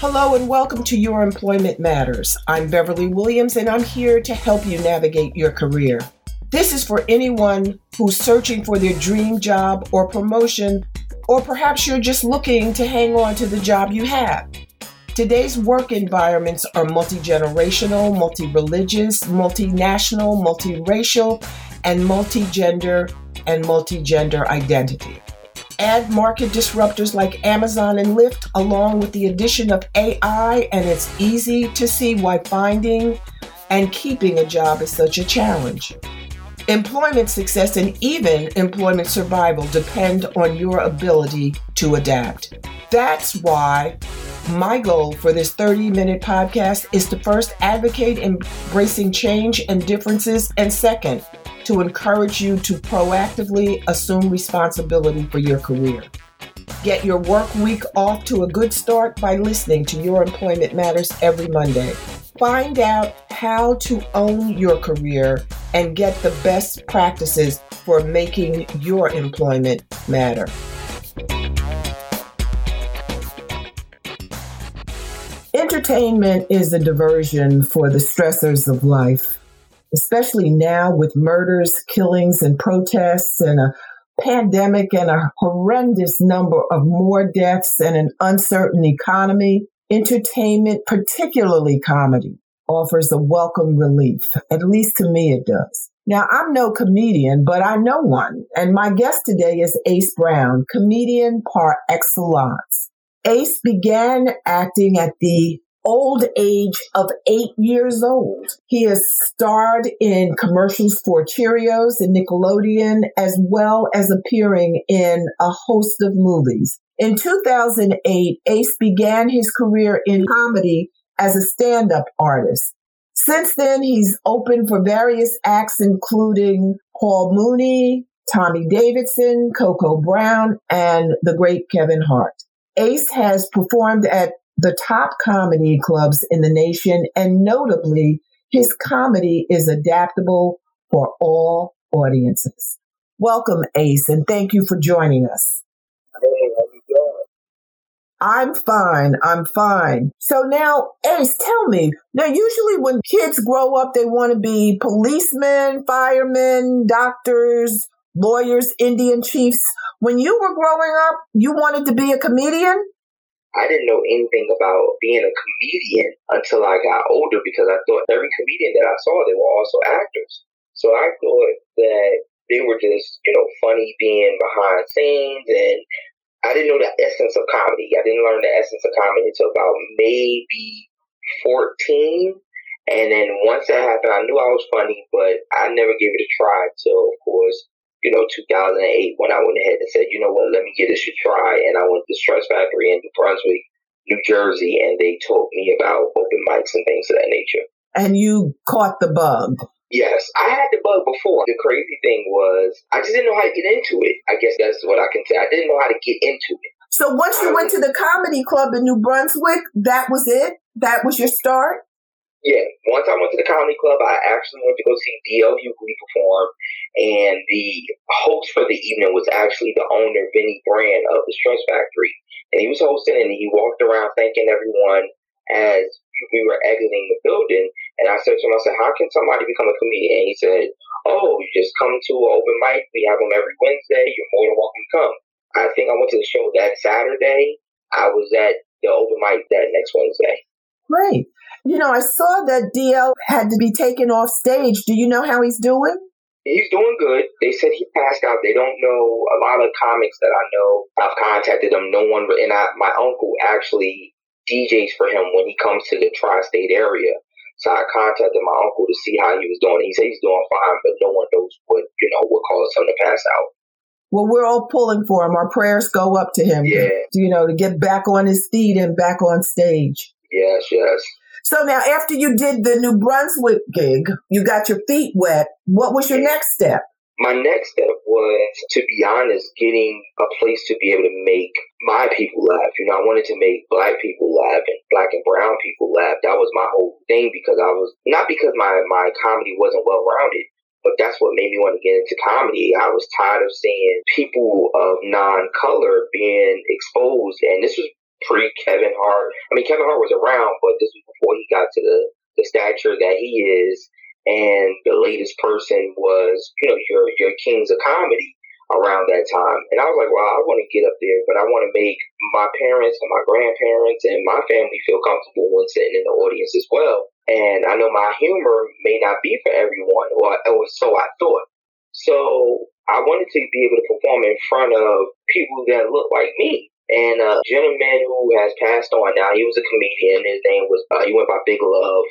Hello and welcome to Your Employment Matters. I'm Beverly Williams and I'm here to help you navigate your career. This is for anyone who's searching for their dream job or promotion, or perhaps you're just looking to hang on to the job you have. Today's work environments are multi generational, multi religious, multinational, multiracial, and multi gender and multi gender identity. Add market disruptors like Amazon and Lyft, along with the addition of AI, and it's easy to see why finding and keeping a job is such a challenge. Employment success and even employment survival depend on your ability to adapt. That's why my goal for this 30 minute podcast is to first advocate embracing change and differences, and second, to encourage you to proactively assume responsibility for your career. Get your work week off to a good start by listening to Your Employment Matters every Monday. Find out how to own your career and get the best practices for making your employment matter. Entertainment is a diversion for the stressors of life especially now with murders, killings, and protests, and a pandemic and a horrendous number of more deaths and an uncertain economy, entertainment, particularly comedy, offers a welcome relief. At least to me, it does. Now, I'm no comedian, but I know one. And my guest today is Ace Brown, comedian par excellence. Ace began acting at the old age of eight years old. He has starred in commercials for Cheerios and Nickelodeon, as well as appearing in a host of movies. In 2008, Ace began his career in comedy as a stand up artist. Since then, he's opened for various acts, including Paul Mooney, Tommy Davidson, Coco Brown, and the great Kevin Hart. Ace has performed at the top comedy clubs in the nation, and notably, his comedy is adaptable for all audiences. Welcome, Ace, and thank you for joining us. Hey, how you doing? I'm fine. I'm fine. So now, Ace, tell me. Now, usually when kids grow up, they want to be policemen, firemen, doctors, lawyers, Indian chiefs. When you were growing up, you wanted to be a comedian? I didn't know anything about being a comedian until I got older because I thought every comedian that I saw, they were also actors. So I thought that they were just, you know, funny being behind scenes and I didn't know the essence of comedy. I didn't learn the essence of comedy until about maybe 14. And then once that happened, I knew I was funny, but I never gave it a try until, of course, you know, 2008 when I went ahead and said, you know what, let me give this a try. And I went to Stress Factory in New Brunswick, New Jersey, and they taught me about open mics and things of that nature. And you caught the bug. Yes, I had the bug before. The crazy thing was, I just didn't know how to get into it. I guess that's what I can say. I didn't know how to get into it. So once you went to the comedy club in New Brunswick, that was it? That was your start? Yeah, once I went to the comedy club, I actually went to go see D.L. Hughley perform, and the host for the evening was actually the owner, Vinny Brand of the Stress Factory, and he was hosting, and he walked around thanking everyone as we were exiting the building, and I said to him, I said, how can somebody become a comedian? And he said, oh, you just come to an open mic, we have them every Wednesday, you're more than welcome to come. I think I went to the show that Saturday, I was at the open mic that next Wednesday. Great. You know, I saw that DL had to be taken off stage. Do you know how he's doing? He's doing good. They said he passed out. They don't know a lot of comics that I know. I've contacted them. No one, and I, my uncle actually DJs for him when he comes to the tri-state area. So I contacted my uncle to see how he was doing. He said he's doing fine, but no one knows what you know what caused him to pass out. Well, we're all pulling for him. Our prayers go up to him. Yeah. You know, to get back on his feet and back on stage. Yes, yes. So now, after you did the New Brunswick gig, you got your feet wet. What was your next step? My next step was, to be honest, getting a place to be able to make my people laugh. You know, I wanted to make black people laugh and black and brown people laugh. That was my whole thing because I was, not because my, my comedy wasn't well rounded, but that's what made me want to get into comedy. I was tired of seeing people of non color being exposed. And this was pre Kevin Hart. I mean, Kevin Hart was around, but this was before he got to the, the stature that he is. And the latest person was, you know, your your kings of comedy around that time. And I was like, well, I want to get up there, but I want to make my parents and my grandparents and my family feel comfortable when sitting in the audience as well. And I know my humor may not be for everyone, or, or so I thought. So I wanted to be able to perform in front of people that look like me. And a gentleman who has passed on now, he was a comedian. His name was, uh, he went by Big Love.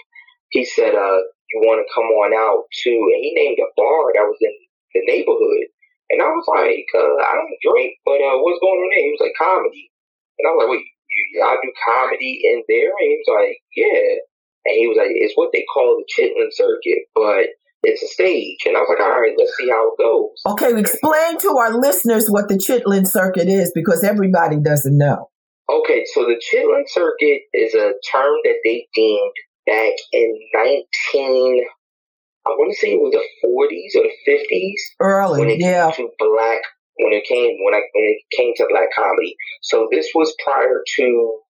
He said, uh, you want to come on out to, and he named a bar that was in the neighborhood. And I was like, uh, I don't drink, but uh, what's going on there? He was like, comedy. And I was like, wait, you, y'all do comedy in there? And he was like, yeah. And he was like, it's what they call the Chitlin circuit, but it's a stage. And I was like, all right, let's see how it goes. Okay, explain to our listeners what the Chitlin circuit is because everybody doesn't know. Okay, so the Chitlin circuit is a term that they deemed back in 19, I want to say it was the 40s or the 50s. Early, when it yeah. Came to black, when it came, when, I, when it came to black comedy. So this was prior to,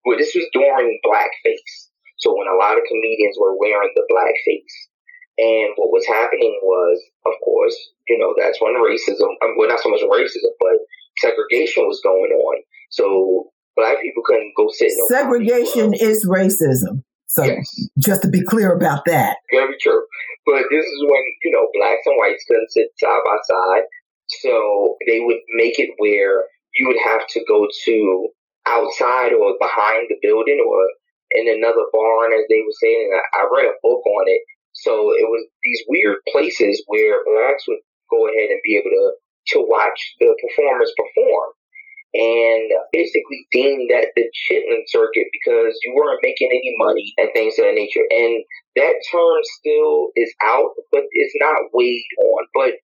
well, this was during blackface. So when a lot of comedians were wearing the blackface. And what was happening was, of course, you know, that's when racism, um, well, not so much racism, but segregation was going on. So black people couldn't go sit in Segregation is racism. So yes. just to be clear about that. Very true. But this is when, you know, blacks and whites couldn't sit side by side. So they would make it where you would have to go to outside or behind the building or in another barn, as they were saying. And I, I read a book on it so it was these weird places where blacks would go ahead and be able to to watch the performers perform and basically deem that the chitlin circuit because you weren't making any money and things of that nature. And that term still is out, but it's not weighed on. But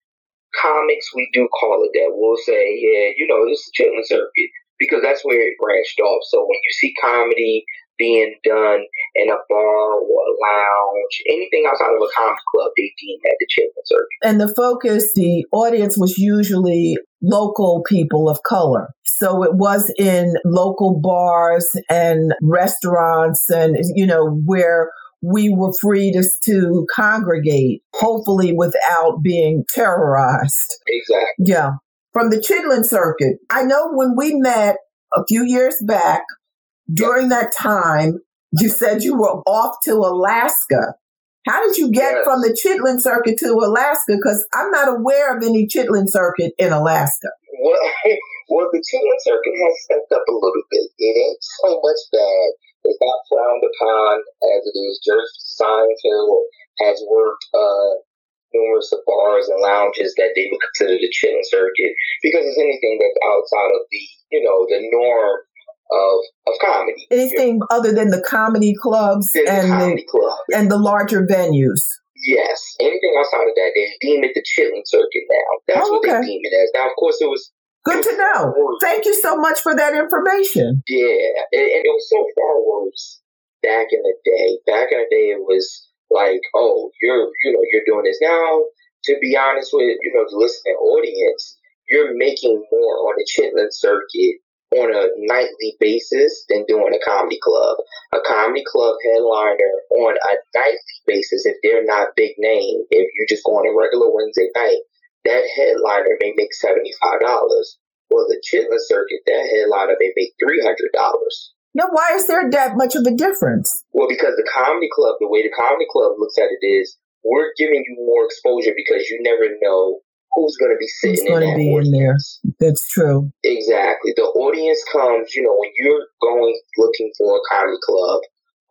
comics, we do call it that. We'll say, yeah, you know, this is chitlin circuit because that's where it branched off. So when you see comedy being done in a bar or a lounge, anything outside of a comedy club, they deem that the chitlin circuit. And the focus, the audience was usually local people of color. So it was in local bars and restaurants and, you know, where we were free to, to congregate, hopefully without being terrorized. Exactly. Yeah. From the Chitlin circuit, I know when we met a few years back, during that time, you said you were off to Alaska. How did you get yes. from the Chitlin Circuit to Alaska? Because I'm not aware of any Chitlin Circuit in Alaska. Well, well, the Chitlin Circuit has stepped up a little bit. It ain't so much bad. It's not frowned upon as it is. Jerry Seinfeld has worked uh, numerous bars and lounges that they would consider the Chitlin Circuit because it's anything that's outside of the, you know, the norm of of comedy. Anything other than the comedy clubs and the, the club. and the larger venues. Yes, anything outside of that, they deem it the Chitlin Circuit now. That's oh, okay. what they deem it as. Now, of course, it was good to know. Thank you so much for that information. Yeah, and, and it was so far worse back in the day. Back in the day, it was like, oh, you're you know you're doing this now. To be honest with you know the listening audience, you're making more on the Chitlin Circuit on a nightly basis than doing a comedy club. A comedy club headliner on a nightly basis, if they're not big name, if you just go on a regular Wednesday night, that headliner may make $75. Well, the Chitlin circuit, that headliner may make $300. Now, why is there that much of a difference? Well, because the comedy club, the way the comedy club looks at it is, we're giving you more exposure because you never know who's going to be sitting in, be in there. That's true. Exactly. The audience comes, you know, when you're going looking for a comedy club,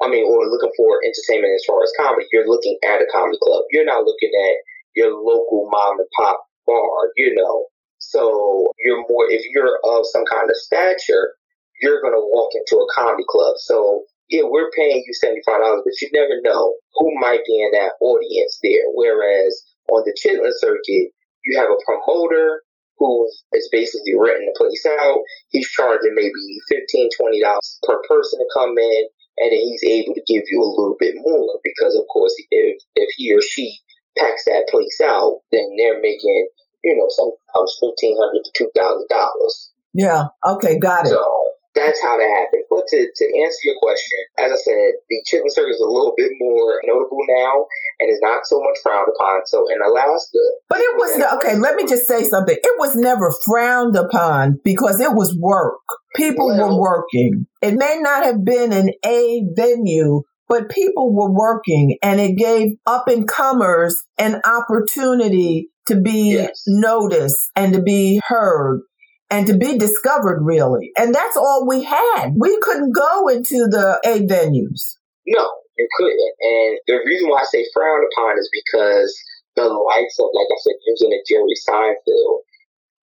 I mean, or looking for entertainment as far as comedy, you're looking at a comedy club. You're not looking at your local mom and pop bar, you know. So you're more, if you're of some kind of stature, you're going to walk into a comedy club. So yeah, we're paying you $75, but you never know who might be in that audience there. Whereas on the Chitlin circuit, you have a promoter who is basically renting the place out. He's charging maybe $15, $20 per person to come in, and then he's able to give you a little bit more because, of course, if, if he or she packs that place out, then they're making, you know, sometimes 1,500 uh, to $2,000. Yeah. Okay. Got it. So that's how that happened. But to, to answer your question, as I said, the chicken circuit is a little bit more notable now and is not so much frowned upon. So in Alaska. But it was, yeah. okay, let me just say something. It was never frowned upon because it was work. People well, were working. It may not have been an A venue, but people were working and it gave up and comers an opportunity to be yes. noticed and to be heard and to be discovered really. And that's all we had. We couldn't go into the A venues. No, you couldn't. And the reason why I say frowned upon is because the likes of, like I said, using a Jerry Seinfeld,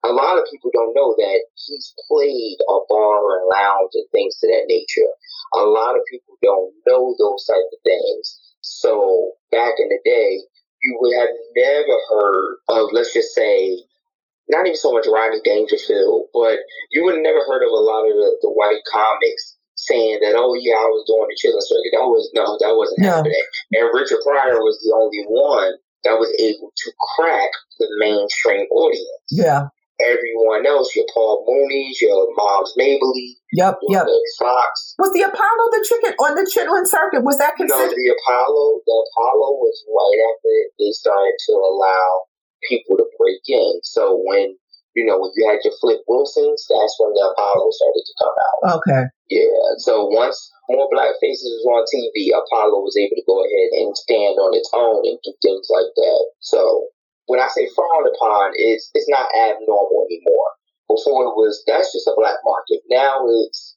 a lot of people don't know that he's played a bar and lounge and things to that nature. A lot of people don't know those type of things. So back in the day, you would have never heard of, let's just say, not even so much Rodney Dangerfield, but you would have never heard of a lot of the, the white comics saying that, oh yeah, I was doing the chitlin circuit. That was no, that wasn't no. happening. And Richard Pryor was the only one that was able to crack the mainstream audience. Yeah. Everyone else, your Paul Mooney's, your Moms Mabley, yep, yep. Foxx. Was the Apollo the chicken on the chitlin circuit? Was that considered? No, the Apollo. The Apollo was right after they started to allow people to break in. So when you know when you had your Flip Wilsons, that's when the Apollo started to come out. Okay. Yeah. So once more black faces was on TV, Apollo was able to go ahead and stand on its own and do things like that. So when I say frowned upon, it's it's not abnormal anymore. Before it was that's just a black market. Now it's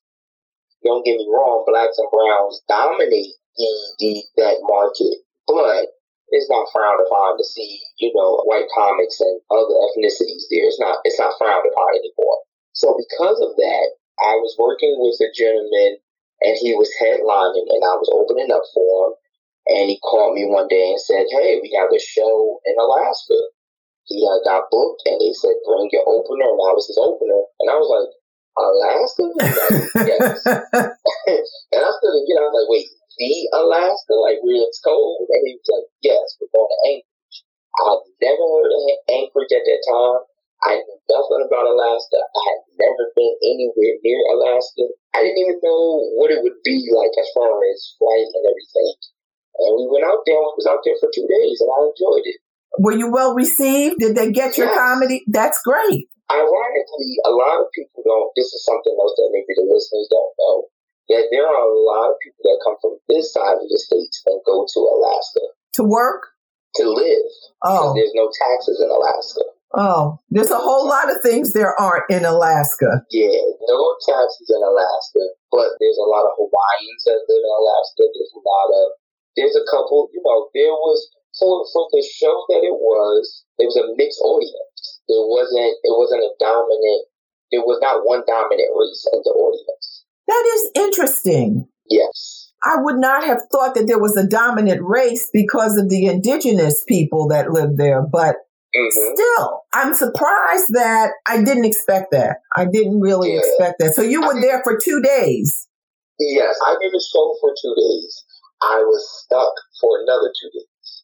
don't get me wrong, blacks and browns dominate the, the that market, but it's not frowned upon to see, you know, white comics and other ethnicities there. It's not it's not frowned upon anymore. So because of that, I was working with a gentleman and he was headlining and I was opening up for him and he called me one day and said, Hey, we have a show in Alaska. He uh, got booked and they said, Bring your opener and I was his opener and I was like, Alaska? Like, yes. and I still didn't get I was like, wait, the Alaska, like where it's cold? And he was like, yes, we're going to Anchorage. I've never heard of Anchorage at that time. I knew nothing about Alaska. I had never been anywhere near Alaska. I didn't even know what it would be like as far as flight and everything. And we went out there and was out there for two days and I enjoyed it. Were you well received? Did they get your yes. comedy? That's great. Ironically, a lot of people don't, this is something else that maybe the listeners don't know that there are a lot of people that come from this side of the states and go to Alaska to work, to live. Oh, there's no taxes in Alaska. Oh, there's a whole lot of things there aren't in Alaska. Yeah, no taxes in Alaska, but there's a lot of Hawaiians that live in Alaska. There's a lot of, there's a couple, you know, there was, for, for the show that it was, it was a mixed audience. It wasn't, it wasn't a dominant, there was not one dominant race in the audience. That is interesting. Yes. I would not have thought that there was a dominant race because of the indigenous people that lived there, but mm-hmm. still, I'm surprised that I didn't expect that. I didn't really yeah. expect that. So you were there for two days. Yes, I did a show for two days. I was stuck for another two days.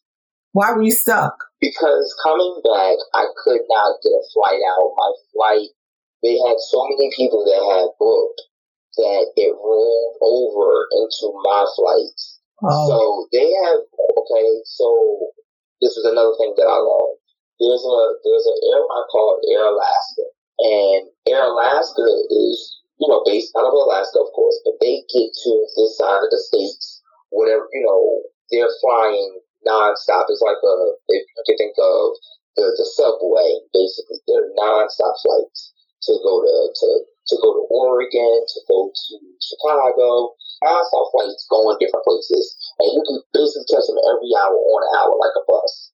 Why were you stuck? Because coming back, I could not get a flight out. My flight, they had so many people that had booked that it rolled over into my flights. Oh. So they have okay. So this is another thing that I learned. There's a there's an airline called Air Alaska, and Air Alaska is you know based out of Alaska, of course, but they get to this side of the states. Whatever you know, they're flying nonstop. It's like a if you can think of the, the subway, basically, they're nonstop flights to go to to to go to Oregon, to go to Chicago. I saw flights going different places, and you can basically catch them every hour on an hour like a bus.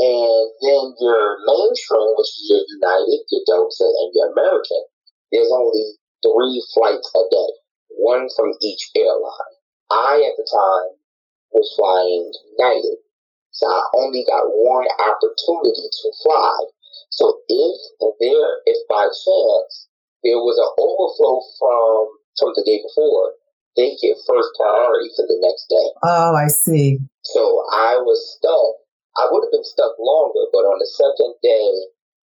And then your mainstream, which is your United, your Delta, and your American, there's only three flights a day, one from each airline. I, at the time, was flying United, so I only got one opportunity to fly. So if there, if by chance there was an overflow from from the day before, they get first priority for the next day. Oh, I see. So I was stuck. I would have been stuck longer, but on the second day,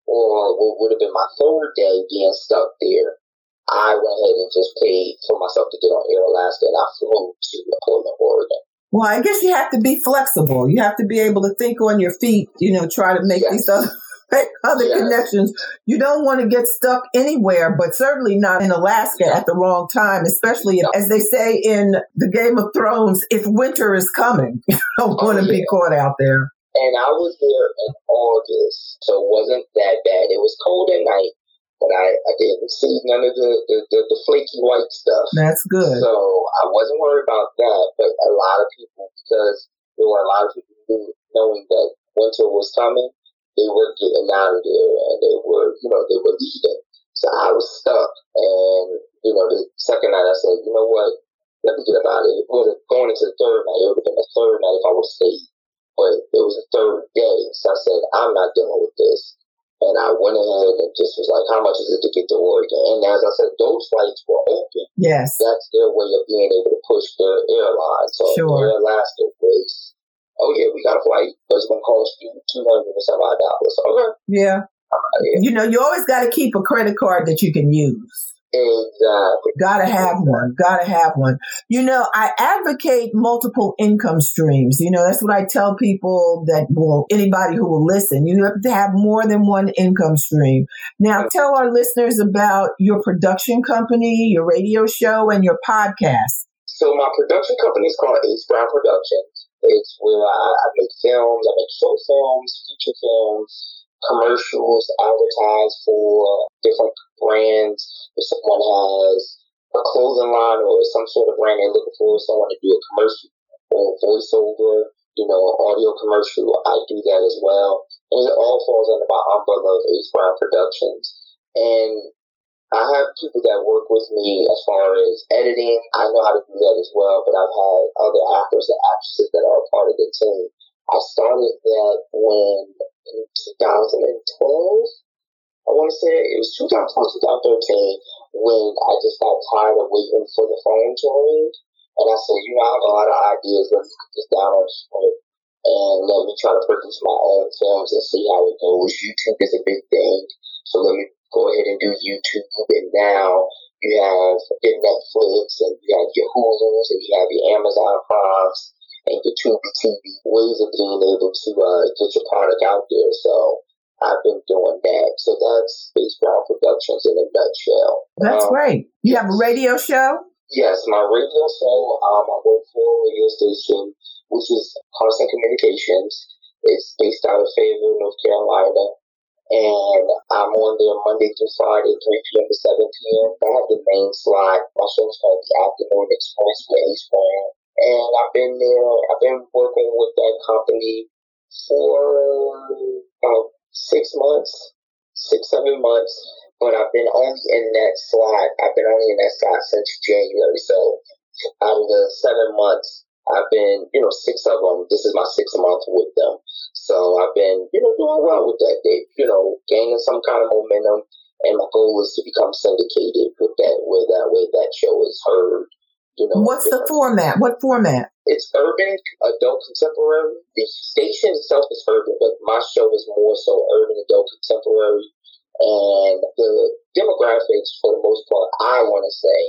or what would have been my third day being stuck there, I went ahead and just paid for myself to get on Air Alaska, and I flew to Portland, Oregon. Well, I guess you have to be flexible. You have to be able to think on your feet. You know, try to make yes. these other other yes. connections. You don't want to get stuck anywhere, but certainly not in Alaska at the wrong time, especially no. as they say in the Game of Thrones, if winter is coming, you don't oh, want to yeah. be caught out there. And I was there in August, so it wasn't that bad. It was cold at night, but I, I didn't see none of the, the, the, the flaky white stuff. That's good. So I wasn't worried about that, but a lot of people, because there were a lot of people who, knowing that winter was coming, they were getting out of there and they were, you know, they were leaving. So I was stuck. And, you know, the second night I said, you know what? Let me get about it. Going into the third night, it would have been the third night if I would stay. But it was the third day. So I said, I'm not dealing with this. And I went ahead and just was like, how much is it to get to Oregon? And as I said, those flights were open. Yes. That's their way of being able to push their airline. So sure. Air Alaska was oh yeah, we got a flight, but it's gonna cost you two hundred and some odd dollars. Okay. Yeah. You know, you always got to keep a credit card that you can use. Exactly. Gotta have one. Gotta have one. You know, I advocate multiple income streams. You know, that's what I tell people that will, anybody who will listen, you have to have more than one income stream. Now, tell our listeners about your production company, your radio show, and your podcast. So, my production company is called Ace Brown Productions. It's where I, I make films, I make short films, feature films, commercials, advertise for different brands. If someone has a clothing line or some sort of brand they're looking for, someone to do a commercial or voiceover, you know, audio commercial, I do that as well. And it all falls under my umbrella of Ace Brown Productions. And I have people that work with me as far as editing. I know how to do that as well, but I've had other actors and actresses that are a part of the team. I started that when in 2012. I want to say it was 2012, 2013 when I just got tired of waiting for the phone to ring. And I said, you know, I have a lot of ideas. Let's put this down on script and let me try to produce my own films and see how it goes. YouTube is a big thing. So let me go ahead and do YouTube, and now you have your Netflix, and you have your Hulu's, and you have your Amazon Primes, and your Tubi TV ways of being able to uh, get your product out there. So I've been doing that. So that's Brown Productions in a nutshell. That's um, great. You have a radio show? Yes, my radio show. Um, I work for a radio station, which is Carson Communications. It's based out of Fayetteville, North Carolina and I'm on there Monday through Friday, 3 p.m. to 7 p.m. I have the main slot. My show is called The Afternoon Express with Ace Brown. And I've been there, I've been working with that company for about six months, six, seven months. But I've been only in that slot, I've been only in that slot since January. So out of the seven months, I've been, you know, six of them. This is my sixth month with them. So I've been, you know, doing well with that. They, you know, gaining some kind of momentum. And my goal is to become syndicated with that, where that way that show is heard. You know, what's the format? What format? It's urban, adult, contemporary. The station itself is urban, but my show is more so urban, adult, contemporary. And the demographics, for the most part, I want to say,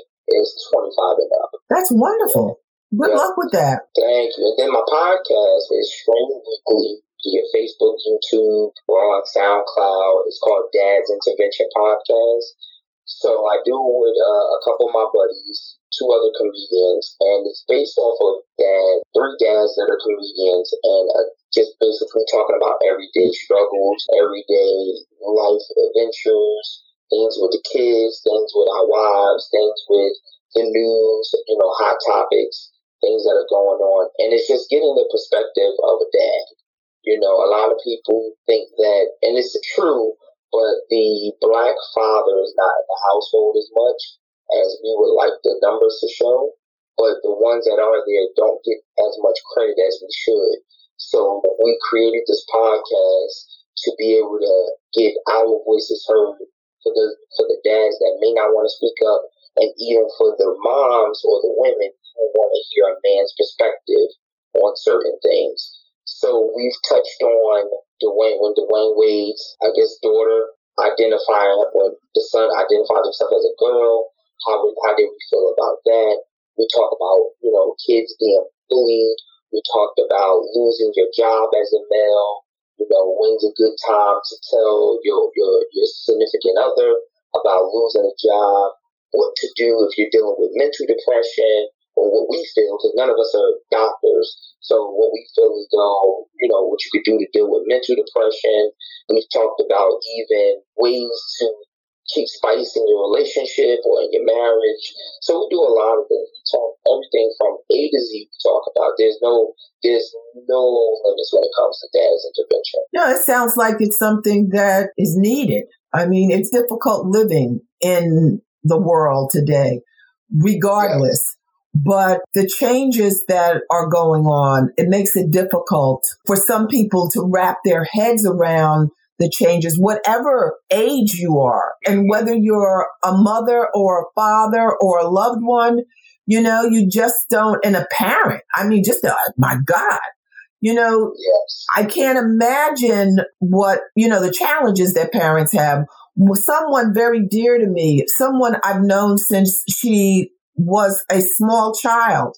is 25 and up. That's wonderful. Good yeah. luck with that. Thank you. And then my podcast is streaming weekly via Facebook, YouTube, or on SoundCloud. It's called Dad's Intervention Podcast. So I do it with uh, a couple of my buddies, two other comedians, and it's based off of dad, three dads that are comedians, and uh, just basically talking about everyday struggles, everyday life adventures, things with the kids, things with our wives, things with the news, you know, hot topics, things that are going on. And it's just getting the perspective of a dad. You know, a lot of people think that, and it's true, but the black father is not in the household as much as we would like the numbers to show. But the ones that are there don't get as much credit as we should. So we created this podcast to be able to get our voices heard for the for the dads that may not want to speak up, and even for the moms or the women who want to hear a man's perspective on certain things. So we've touched on Dwyane when Dwyane Wade's, I guess, daughter identifying when the son identified himself as a girl. How, how did we feel about that? We talked about, you know, kids being bullied. We talked about losing your job as a male. You know, when's a good time to tell your, your, your significant other about losing a job, what to do if you're dealing with mental depression, or what we feel, because none of us are doctors. So what we feel is though, you know, what you could do to deal with mental depression. And we've talked about even ways to keep spicing your relationship or in your marriage. So we do a lot of things. We talk everything from A to Z. We talk about. There's no there's no limits when it comes to dad's intervention. No, it sounds like it's something that is needed. I mean, it's difficult living in the world today, regardless. Yes. But the changes that are going on, it makes it difficult for some people to wrap their heads around the changes, whatever age you are, and whether you're a mother or a father or a loved one, you know, you just don't, and a parent. I mean, just, uh, my God, you know, yes. I can't imagine what, you know, the challenges that parents have. Someone very dear to me, someone I've known since she was a small child,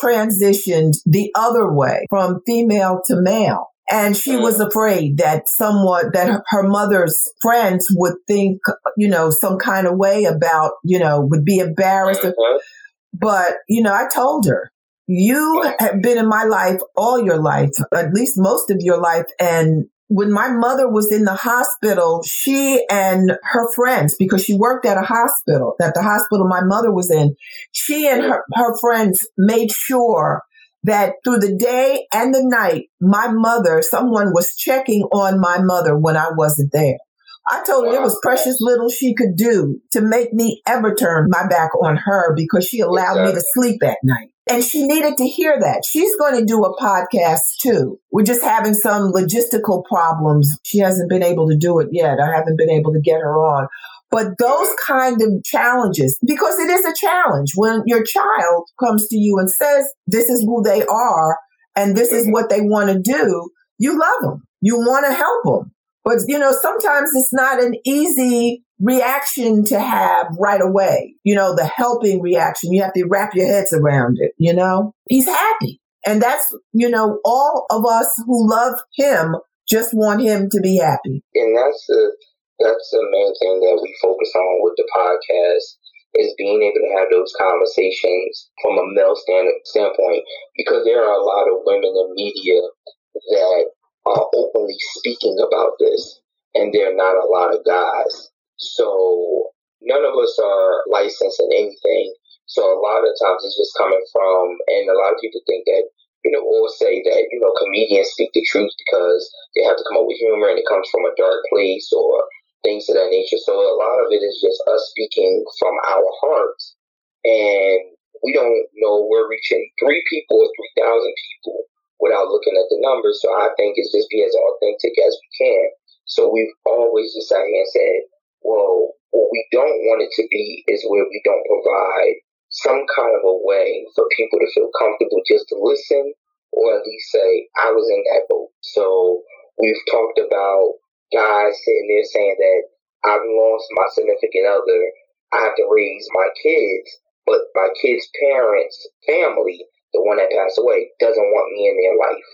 transitioned the other way from female to male. And she was mm. afraid that someone, that her mother's friends would think, you know, some kind of way about, you know, would be embarrassed. Mm-hmm. But, you know, I told her, you have been in my life all your life, at least most of your life. And when my mother was in the hospital, she and her friends, because she worked at a hospital, at the hospital my mother was in, she and her, her friends made sure that through the day and the night, my mother, someone was checking on my mother when I wasn't there. I told her it was precious little she could do to make me ever turn my back on her because she allowed exactly. me to sleep at night. And she needed to hear that. She's going to do a podcast too. We're just having some logistical problems. She hasn't been able to do it yet. I haven't been able to get her on. But those kind of challenges, because it is a challenge when your child comes to you and says, this is who they are and this is what they want to do, you love them. You want to help them. But, you know, sometimes it's not an easy reaction to have right away. You know, the helping reaction. You have to wrap your heads around it, you know? He's happy. And that's, you know, all of us who love him just want him to be happy. And that's the that's the main thing that we focus on with the podcast is being able to have those conversations from a male stand, standpoint because there are a lot of women in media that are openly speaking about this and there are not a lot of guys. So none of us are licensed in anything. So a lot of times it's just coming from, and a lot of people think that, you know, or say that, you know, comedians speak the truth because they have to come up with humor and it comes from a dark place or things of that nature. So a lot of it is just us speaking from our hearts. And we don't know we're reaching three people or 3,000 people without looking at the numbers. So I think it's just be as authentic as we can. So we've always just sat here and said, well, what we don't want it to be is where we don't provide some kind of a way for people to feel comfortable just to listen or at least say, I was in that boat. So we've talked about guys sitting there saying that I've lost my significant other. I have to raise my kids, but my kids' parents, family, the one that passed away, doesn't want me in their life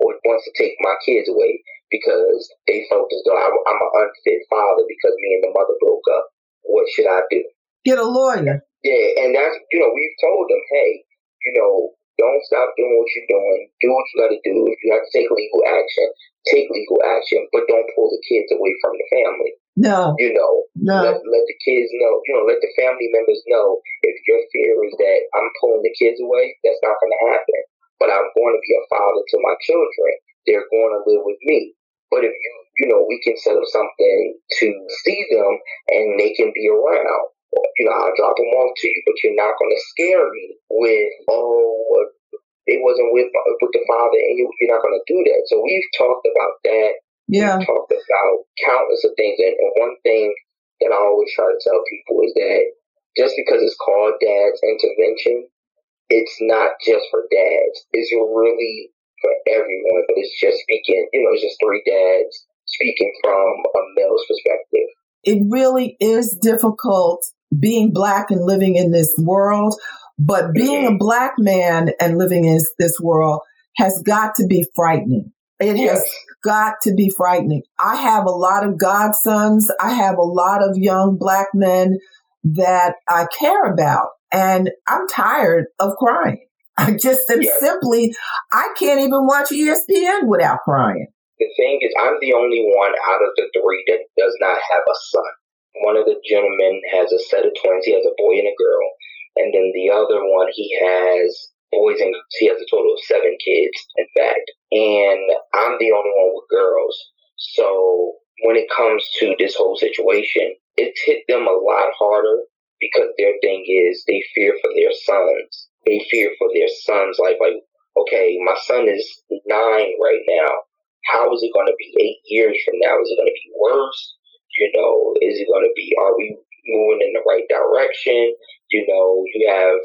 or wants to take my kids away because they felt as though I'm, I'm an unfit father because me and the mother broke up. What should I do? Get a lawyer. Yeah, and that's, you know, we've told them, hey, you know, don't stop doing what you're doing. Do what you got to do. If you have to take legal action, take legal action, but don't pull the kids away from the family. No. You know, no. let, let the kids know, you know, let the family members know if your fear is that I'm pulling the kids away, that's not going to happen. But I'm going to be a father to my children. They're going to live with me. But if you, you know, we can set up something to see them and they can be around you know, I'll drop them off to you, but you're not going to scare me with, oh, it wasn't with with the father, and you, are not going to do that. So we've talked about that. Yeah. We've talked about countless of things, and, and one thing that I always try to tell people is that just because it's called dad's intervention, it's not just for dads. It's really for everyone, but it's just speaking, you know, it's just three dads speaking from a male's perspective. It really is difficult being black and living in this world, but mm-hmm. being a black man and living in this world has got to be frightening. It yes. has got to be frightening. I have a lot of godsons. I have a lot of young black men that I care about, and I'm tired of crying. I just am yes. simply, I can't even watch ESPN without crying. The thing is, I'm the only one out of the three that does not have a son. One of the gentlemen has a set of twins. He has a boy and a girl. And then the other one, he has boys and he has a total of seven kids, in fact. And I'm the only one with girls. So when it comes to this whole situation, it's hit them a lot harder because their thing is they fear for their sons. They fear for their sons' life. Like, okay, my son is nine right now. How is it going to be eight years from now? Is it going to be worse? You know, is it going to be, are we moving in the right direction? You know, you have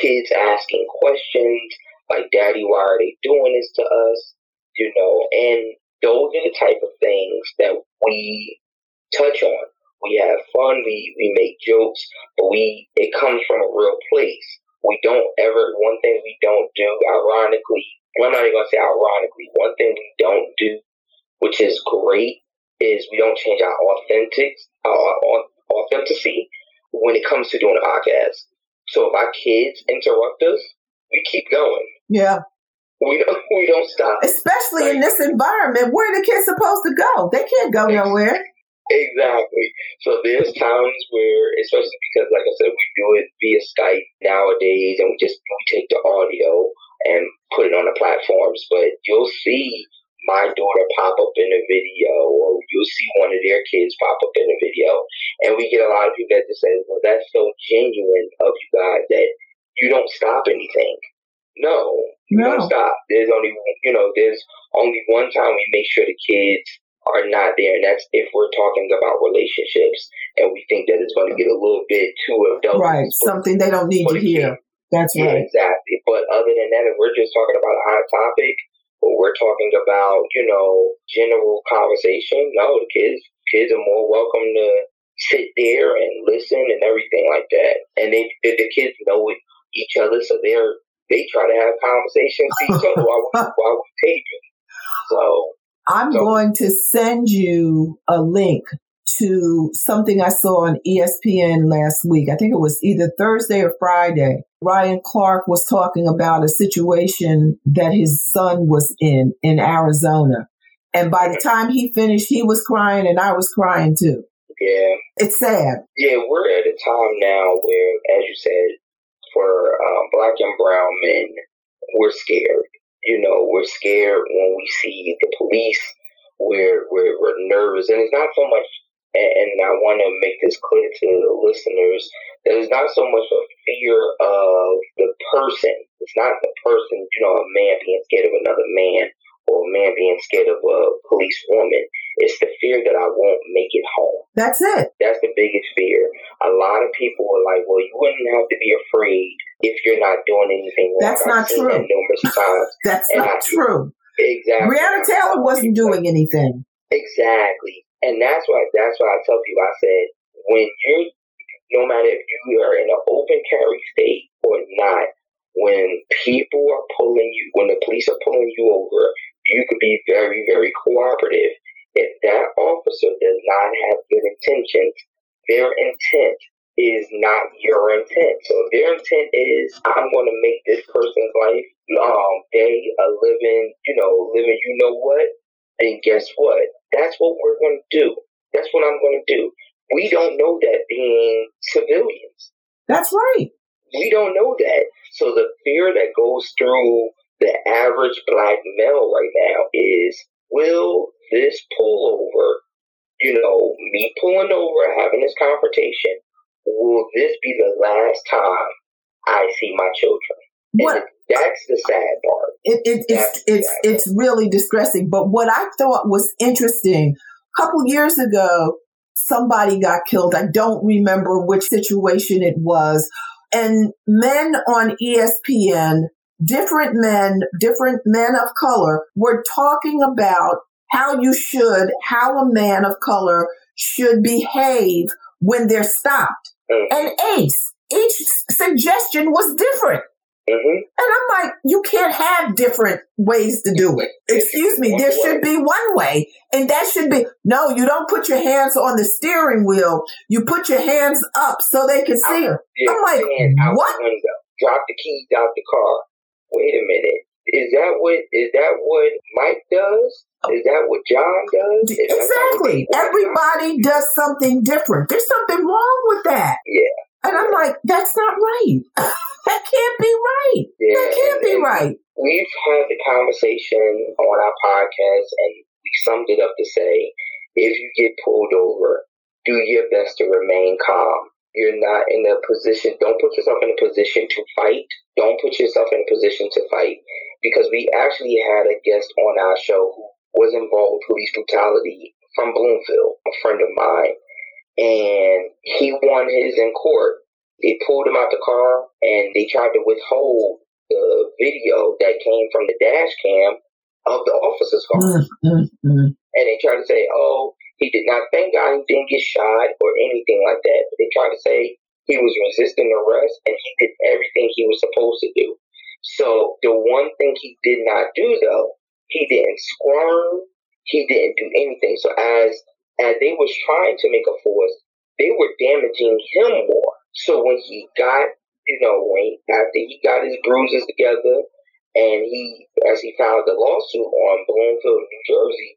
kids asking questions like, Daddy, why are they doing this to us? You know, and those are the type of things that we touch on. We have fun, we, we make jokes, but we it comes from a real place. We don't ever one thing we don't do, ironically, I'm not even gonna say ironically, one thing we don't do, which is great, is we don't change our authentic our authenticity when it comes to doing a podcast. So if our kids interrupt us, we keep going. Yeah. We don't we don't stop. Especially like, in this environment. Where the kids supposed to go? They can't go nowhere. Exactly. So there's times where, especially because, like I said, we do it via Skype nowadays, and we just we take the audio and put it on the platforms. But you'll see my daughter pop up in a video, or you'll see one of their kids pop up in a video. And we get a lot of people that just say, well, that's so genuine of you guys that you don't stop anything. No, you no. don't stop. There's only, you know, there's only one time we make sure the kids are not there. And that's if we're talking about relationships and we think that it's going to get a little bit too adult. Right. Something they don't need to hear. That's yeah, right. Exactly. But other than that, if we're just talking about a hot topic, or we're talking about, you know, general conversation. No, the kids kids are more welcome to sit there and listen and everything like that. And they the, kids know each other, so they're they try to have conversations with each other while, while we're taping. So I'm so. going to send you a link to something I saw on ESPN last week. I think it was either Thursday or Friday. Ryan Clark was talking about a situation that his son was in in Arizona. And by the time he finished, he was crying and I was crying too. Yeah. It's sad. Yeah, we're at a time now where, as you said, for um, black and brown men, we're scared. You know, we're scared when we see the police. We're, we're, we're nervous. And it's not so much and, and I want to make this clear to the listeners that it's not so much a fear of the person. It's not the person, you know, a man being scared of another man or a man being scared of a police woman. It's the fear that I won't make it home. That's it. That's the biggest fear. A lot of people are like, well, you wouldn't have to be afraid if you're not doing anything wrong. That's not true. That numerous times. That's not I, true. Exactly. Breonna Taylor wasn't doing anything. Exactly. And that's why that's why I tell people I said when you no matter if you are in an open carry state or not, when people are pulling you when the police are pulling you over, you could be very, very cooperative. If that officer does not have good intentions, their intent is not your intent. So if their intent is I'm gonna make this person's life um day are living, you know, living you know what, then guess what? That's what we're going to do. That's what I'm going to do. We don't know that being civilians. That's right. We don't know that. So the fear that goes through the average black male right now is will this pull over, you know, me pulling over, having this confrontation, will this be the last time I see my children? What? That's the sad part. It, it, it's it's it's really distressing. But what I thought was interesting, a couple years ago, somebody got killed. I don't remember which situation it was. And men on ESPN, different men, different men of color, were talking about how you should, how a man of color should behave when they're stopped. mm-hmm. and Ace. Each suggestion was different. Mm-hmm. And I'm like, you can't have different ways to do it. Excuse me, there should be one way. And that should be no, you don't put your hands on the steering wheel. You put your hands up so they can see. Out, I'm like, what? Drop the keys out the car. Wait a minute. Is that what is that what Mike does? Is that what John does? Is exactly. Everybody does something different. There's something wrong with that. Yeah. And I'm like, that's not right. that can't be right. Yeah, that can't be right. We've had the conversation on our podcast and we summed it up to say, if you get pulled over, do your best to remain calm. You're not in a position, don't put yourself in a position to fight. Don't put yourself in a position to fight. Because we actually had a guest on our show who was involved with police brutality from Bloomfield, a friend of mine and he won his in court. They pulled him out the car and they tried to withhold the video that came from the dash cam of the officer's car. Mm-hmm. And they tried to say, oh, he did not, thank God he didn't get shot or anything like that. But they tried to say he was resisting arrest and he did everything he was supposed to do. So the one thing he did not do though, he didn't squirm, he didn't do anything. So as as they was trying to make a force, they were damaging him more. So when he got, you know, when after he got his bruises together, and he, as he filed the lawsuit on Bloomfield, New Jersey,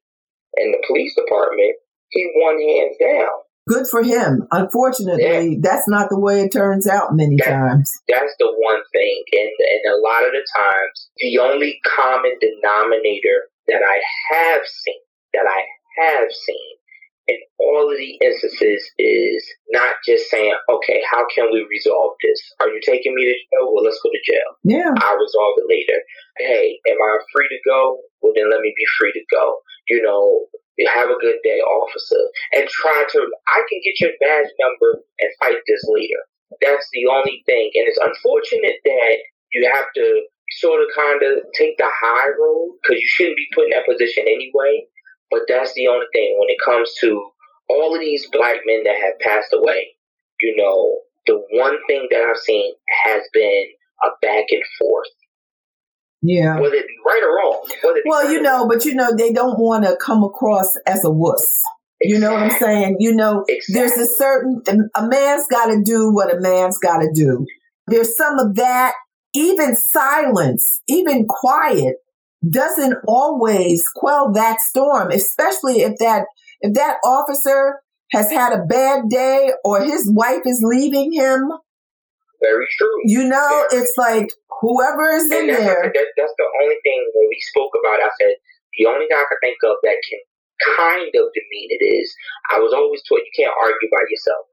and the police department, he won hands down. Good for him. Unfortunately, yeah. that's not the way it turns out many that, times. That's the one thing. And, and a lot of the times, the only common denominator that I have seen, that I have seen, in all of the instances is not just saying, okay, how can we resolve this? Are you taking me to jail? Well, let's go to jail. Yeah. I'll resolve it later. Hey, am I free to go? Well, then let me be free to go. You know, have a good day, officer. And try to, I can get your badge number and fight this later. That's the only thing. And it's unfortunate that you have to sort of kind of take the high road because you shouldn't be put in that position anyway. But that's the only thing when it comes to all of these black men that have passed away. You know, the one thing that I've seen has been a back and forth. Yeah. Whether it be right or wrong. well, right you know, but you know, they don't want to come across as a wuss. Exactly. You know what I'm saying? You know, exactly. there's a certain, a man's got to do what a man's got to do. There's some of that, even silence, even quiet doesn't always quell that storm, especially if that if that officer has had a bad day or his wife is leaving him. Very true. You know, yeah. it's like whoever is and in there. That, that's the only thing when we spoke about. I said the only thing I can think of that can kind of demean it is I was always taught you can't argue by yourself.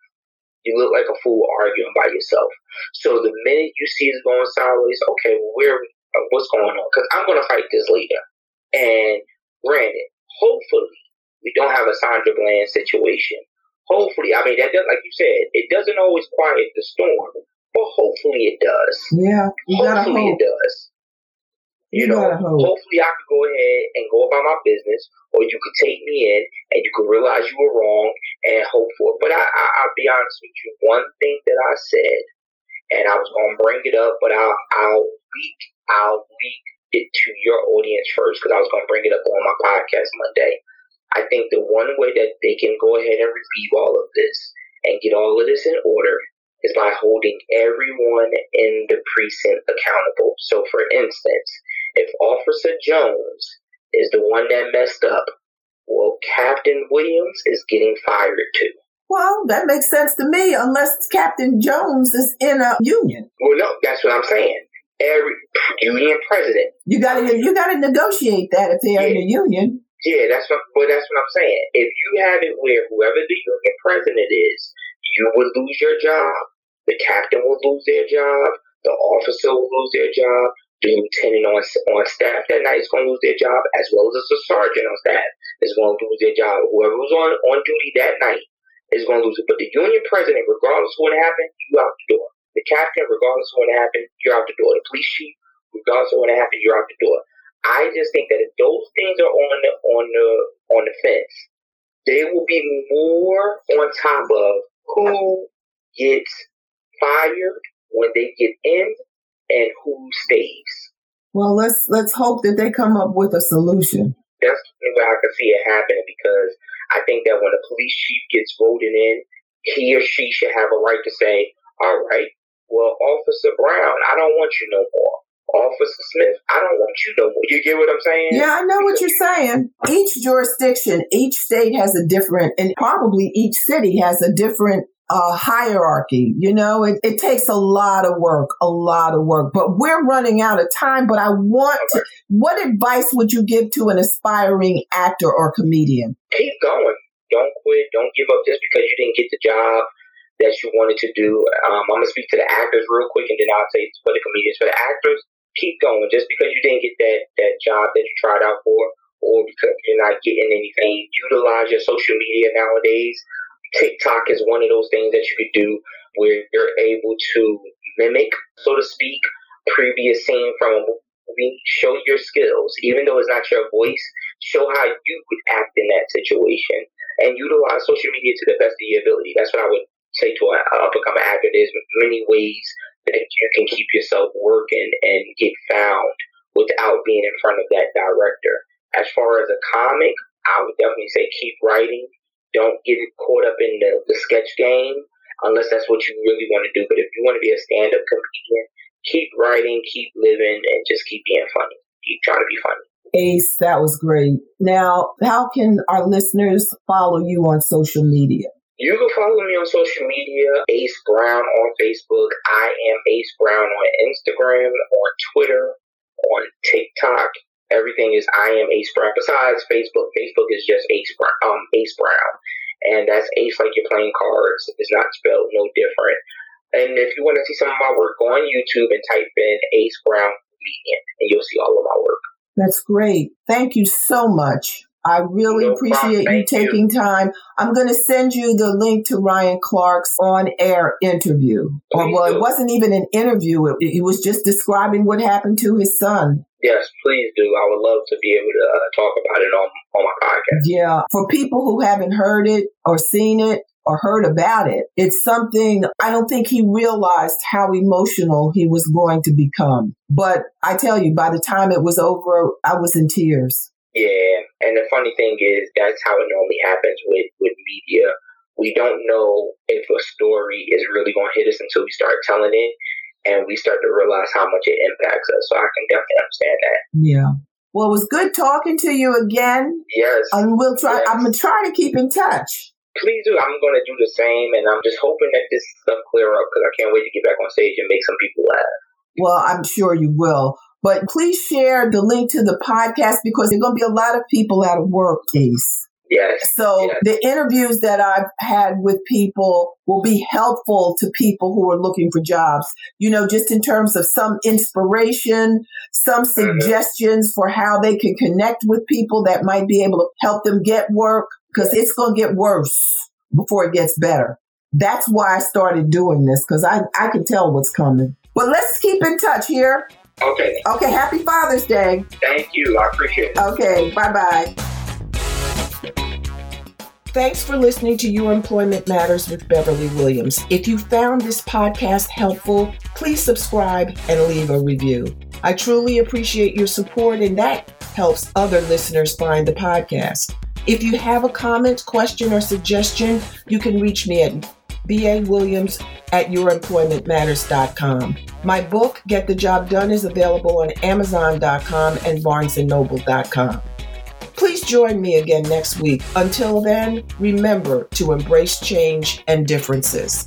You look like a fool arguing by yourself. So the minute you see it going sideways, okay, well, where what's going on because I'm going to fight this leader. And granted, hopefully we don't have a Sandra Bland situation. Hopefully, I mean that does, like you said, it doesn't always quiet the storm, but hopefully it does. Yeah, hopefully it does. You, you know, hopefully I could go ahead and go about my business, or you could take me in and you could realize you were wrong and hope for it. But I, I, I'll be honest with you. One thing that I said, and I was going to bring it up, but I'll, I'll leak I'll leak it to your audience first because I was going to bring it up on my podcast Monday. I think the one way that they can go ahead and relieve all of this and get all of this in order is by holding everyone in the precinct accountable. So, for instance, if Officer Jones is the one that messed up, well, Captain Williams is getting fired too. Well, that makes sense to me, unless Captain Jones is in a union. Well, no, that's what I'm saying every union president. You gotta you gotta negotiate that if they're yeah. in a union. Yeah, that's what well that's what I'm saying. If you have it where whoever the union president is, you will lose your job. The captain will lose their job. The officer will lose their job. The lieutenant on on staff that night is going to lose their job, as well as the sergeant on staff is going to lose their job. Whoever was on on duty that night is going to lose it. But the union president, regardless of what happened, you out the door. The captain, regardless of what happened, you're out the door. The police chief, regardless of what happened, you're out the door. I just think that if those things are on the on the on the fence, they will be more on top of who gets fired when they get in and who stays. Well, let's let's hope that they come up with a solution. That's the only way I can see it happening because I think that when a police chief gets voted in, he or she should have a right to say, "All right, well, Officer Brown, I don't want you no more. Officer Smith, I don't want you no more. You get what I'm saying? Yeah, I know what you're saying. Each jurisdiction, each state has a different, and probably each city has a different hierarchy. You know, it, it takes a lot of work, a lot of work, but we're running out of time. But I want to, what advice would you give to an aspiring actor or comedian? Keep going. Don't quit. Don't give up just because you didn't get the job that you wanted to do. Um, I'm gonna speak to the actors real quick, and then I'll say for the comedians. For the actors, keep going. Just because you didn't get that that job that you tried out for, or because you're not getting anything, utilize your social media nowadays. TikTok is one of those things that you could do where you're able to mimic, so to speak, previous scene from a movie. Show your skills, even though it's not your voice. Show how you would act in that situation, and utilize social media to the best of your ability. That's what I would say to an up and coming actor, there's many ways that you can keep yourself working and get found without being in front of that director. As far as a comic, I would definitely say keep writing. Don't get caught up in the, the sketch game unless that's what you really want to do. But if you want to be a stand up comedian, keep writing, keep living, and just keep being funny. Keep trying to be funny. Ace, that was great. Now, how can our listeners follow you on social media? You can follow me on social media, Ace Brown on Facebook. I am Ace Brown on Instagram, on Twitter, on TikTok. Everything is I am Ace Brown. Besides Facebook, Facebook is just Ace Brown. Um, Ace Brown, and that's Ace like you're playing cards. It's not spelled no different. And if you want to see some of my work, go on YouTube and type in Ace Brown Comedian, and you'll see all of my work. That's great. Thank you so much. I really no appreciate you taking you. time. I'm going to send you the link to Ryan Clark's on air interview. Or, well, do. it wasn't even an interview, it, it, was just describing what happened to his son. Yes, please do. I would love to be able to uh, talk about it on, on my podcast. Yeah. For people who haven't heard it or seen it, or heard about it. It's something I don't think he realized how emotional he was going to become. But I tell you, by the time it was over, I was in tears. Yeah, and the funny thing is that's how it normally happens with with media. We don't know if a story is really going to hit us until we start telling it, and we start to realize how much it impacts us. So I can definitely understand that. Yeah. Well, it was good talking to you again. Yes. And we'll try. Yes. I'm gonna try to keep in touch. Please do. I'm going to do the same, and I'm just hoping that this stuff clear up because I can't wait to get back on stage and make some people laugh. Well, I'm sure you will. But please share the link to the podcast because there's going to be a lot of people out of work, Ace. Yes. So yes. the interviews that I've had with people will be helpful to people who are looking for jobs. You know, just in terms of some inspiration, some mm-hmm. suggestions mm-hmm. for how they can connect with people that might be able to help them get work because it's going to get worse before it gets better. That's why I started doing this because I, I can tell what's coming. But let's keep in touch here. Okay. Okay. Happy Father's Day. Thank you. I appreciate it. Okay. Bye bye. Thanks for listening to Your Employment Matters with Beverly Williams. If you found this podcast helpful, please subscribe and leave a review. I truly appreciate your support, and that helps other listeners find the podcast. If you have a comment, question, or suggestion, you can reach me at B.A. Williams at youremploymentmatters.com. My book, Get the Job Done, is available on Amazon.com and BarnesandNoble.com. Please join me again next week. Until then, remember to embrace change and differences.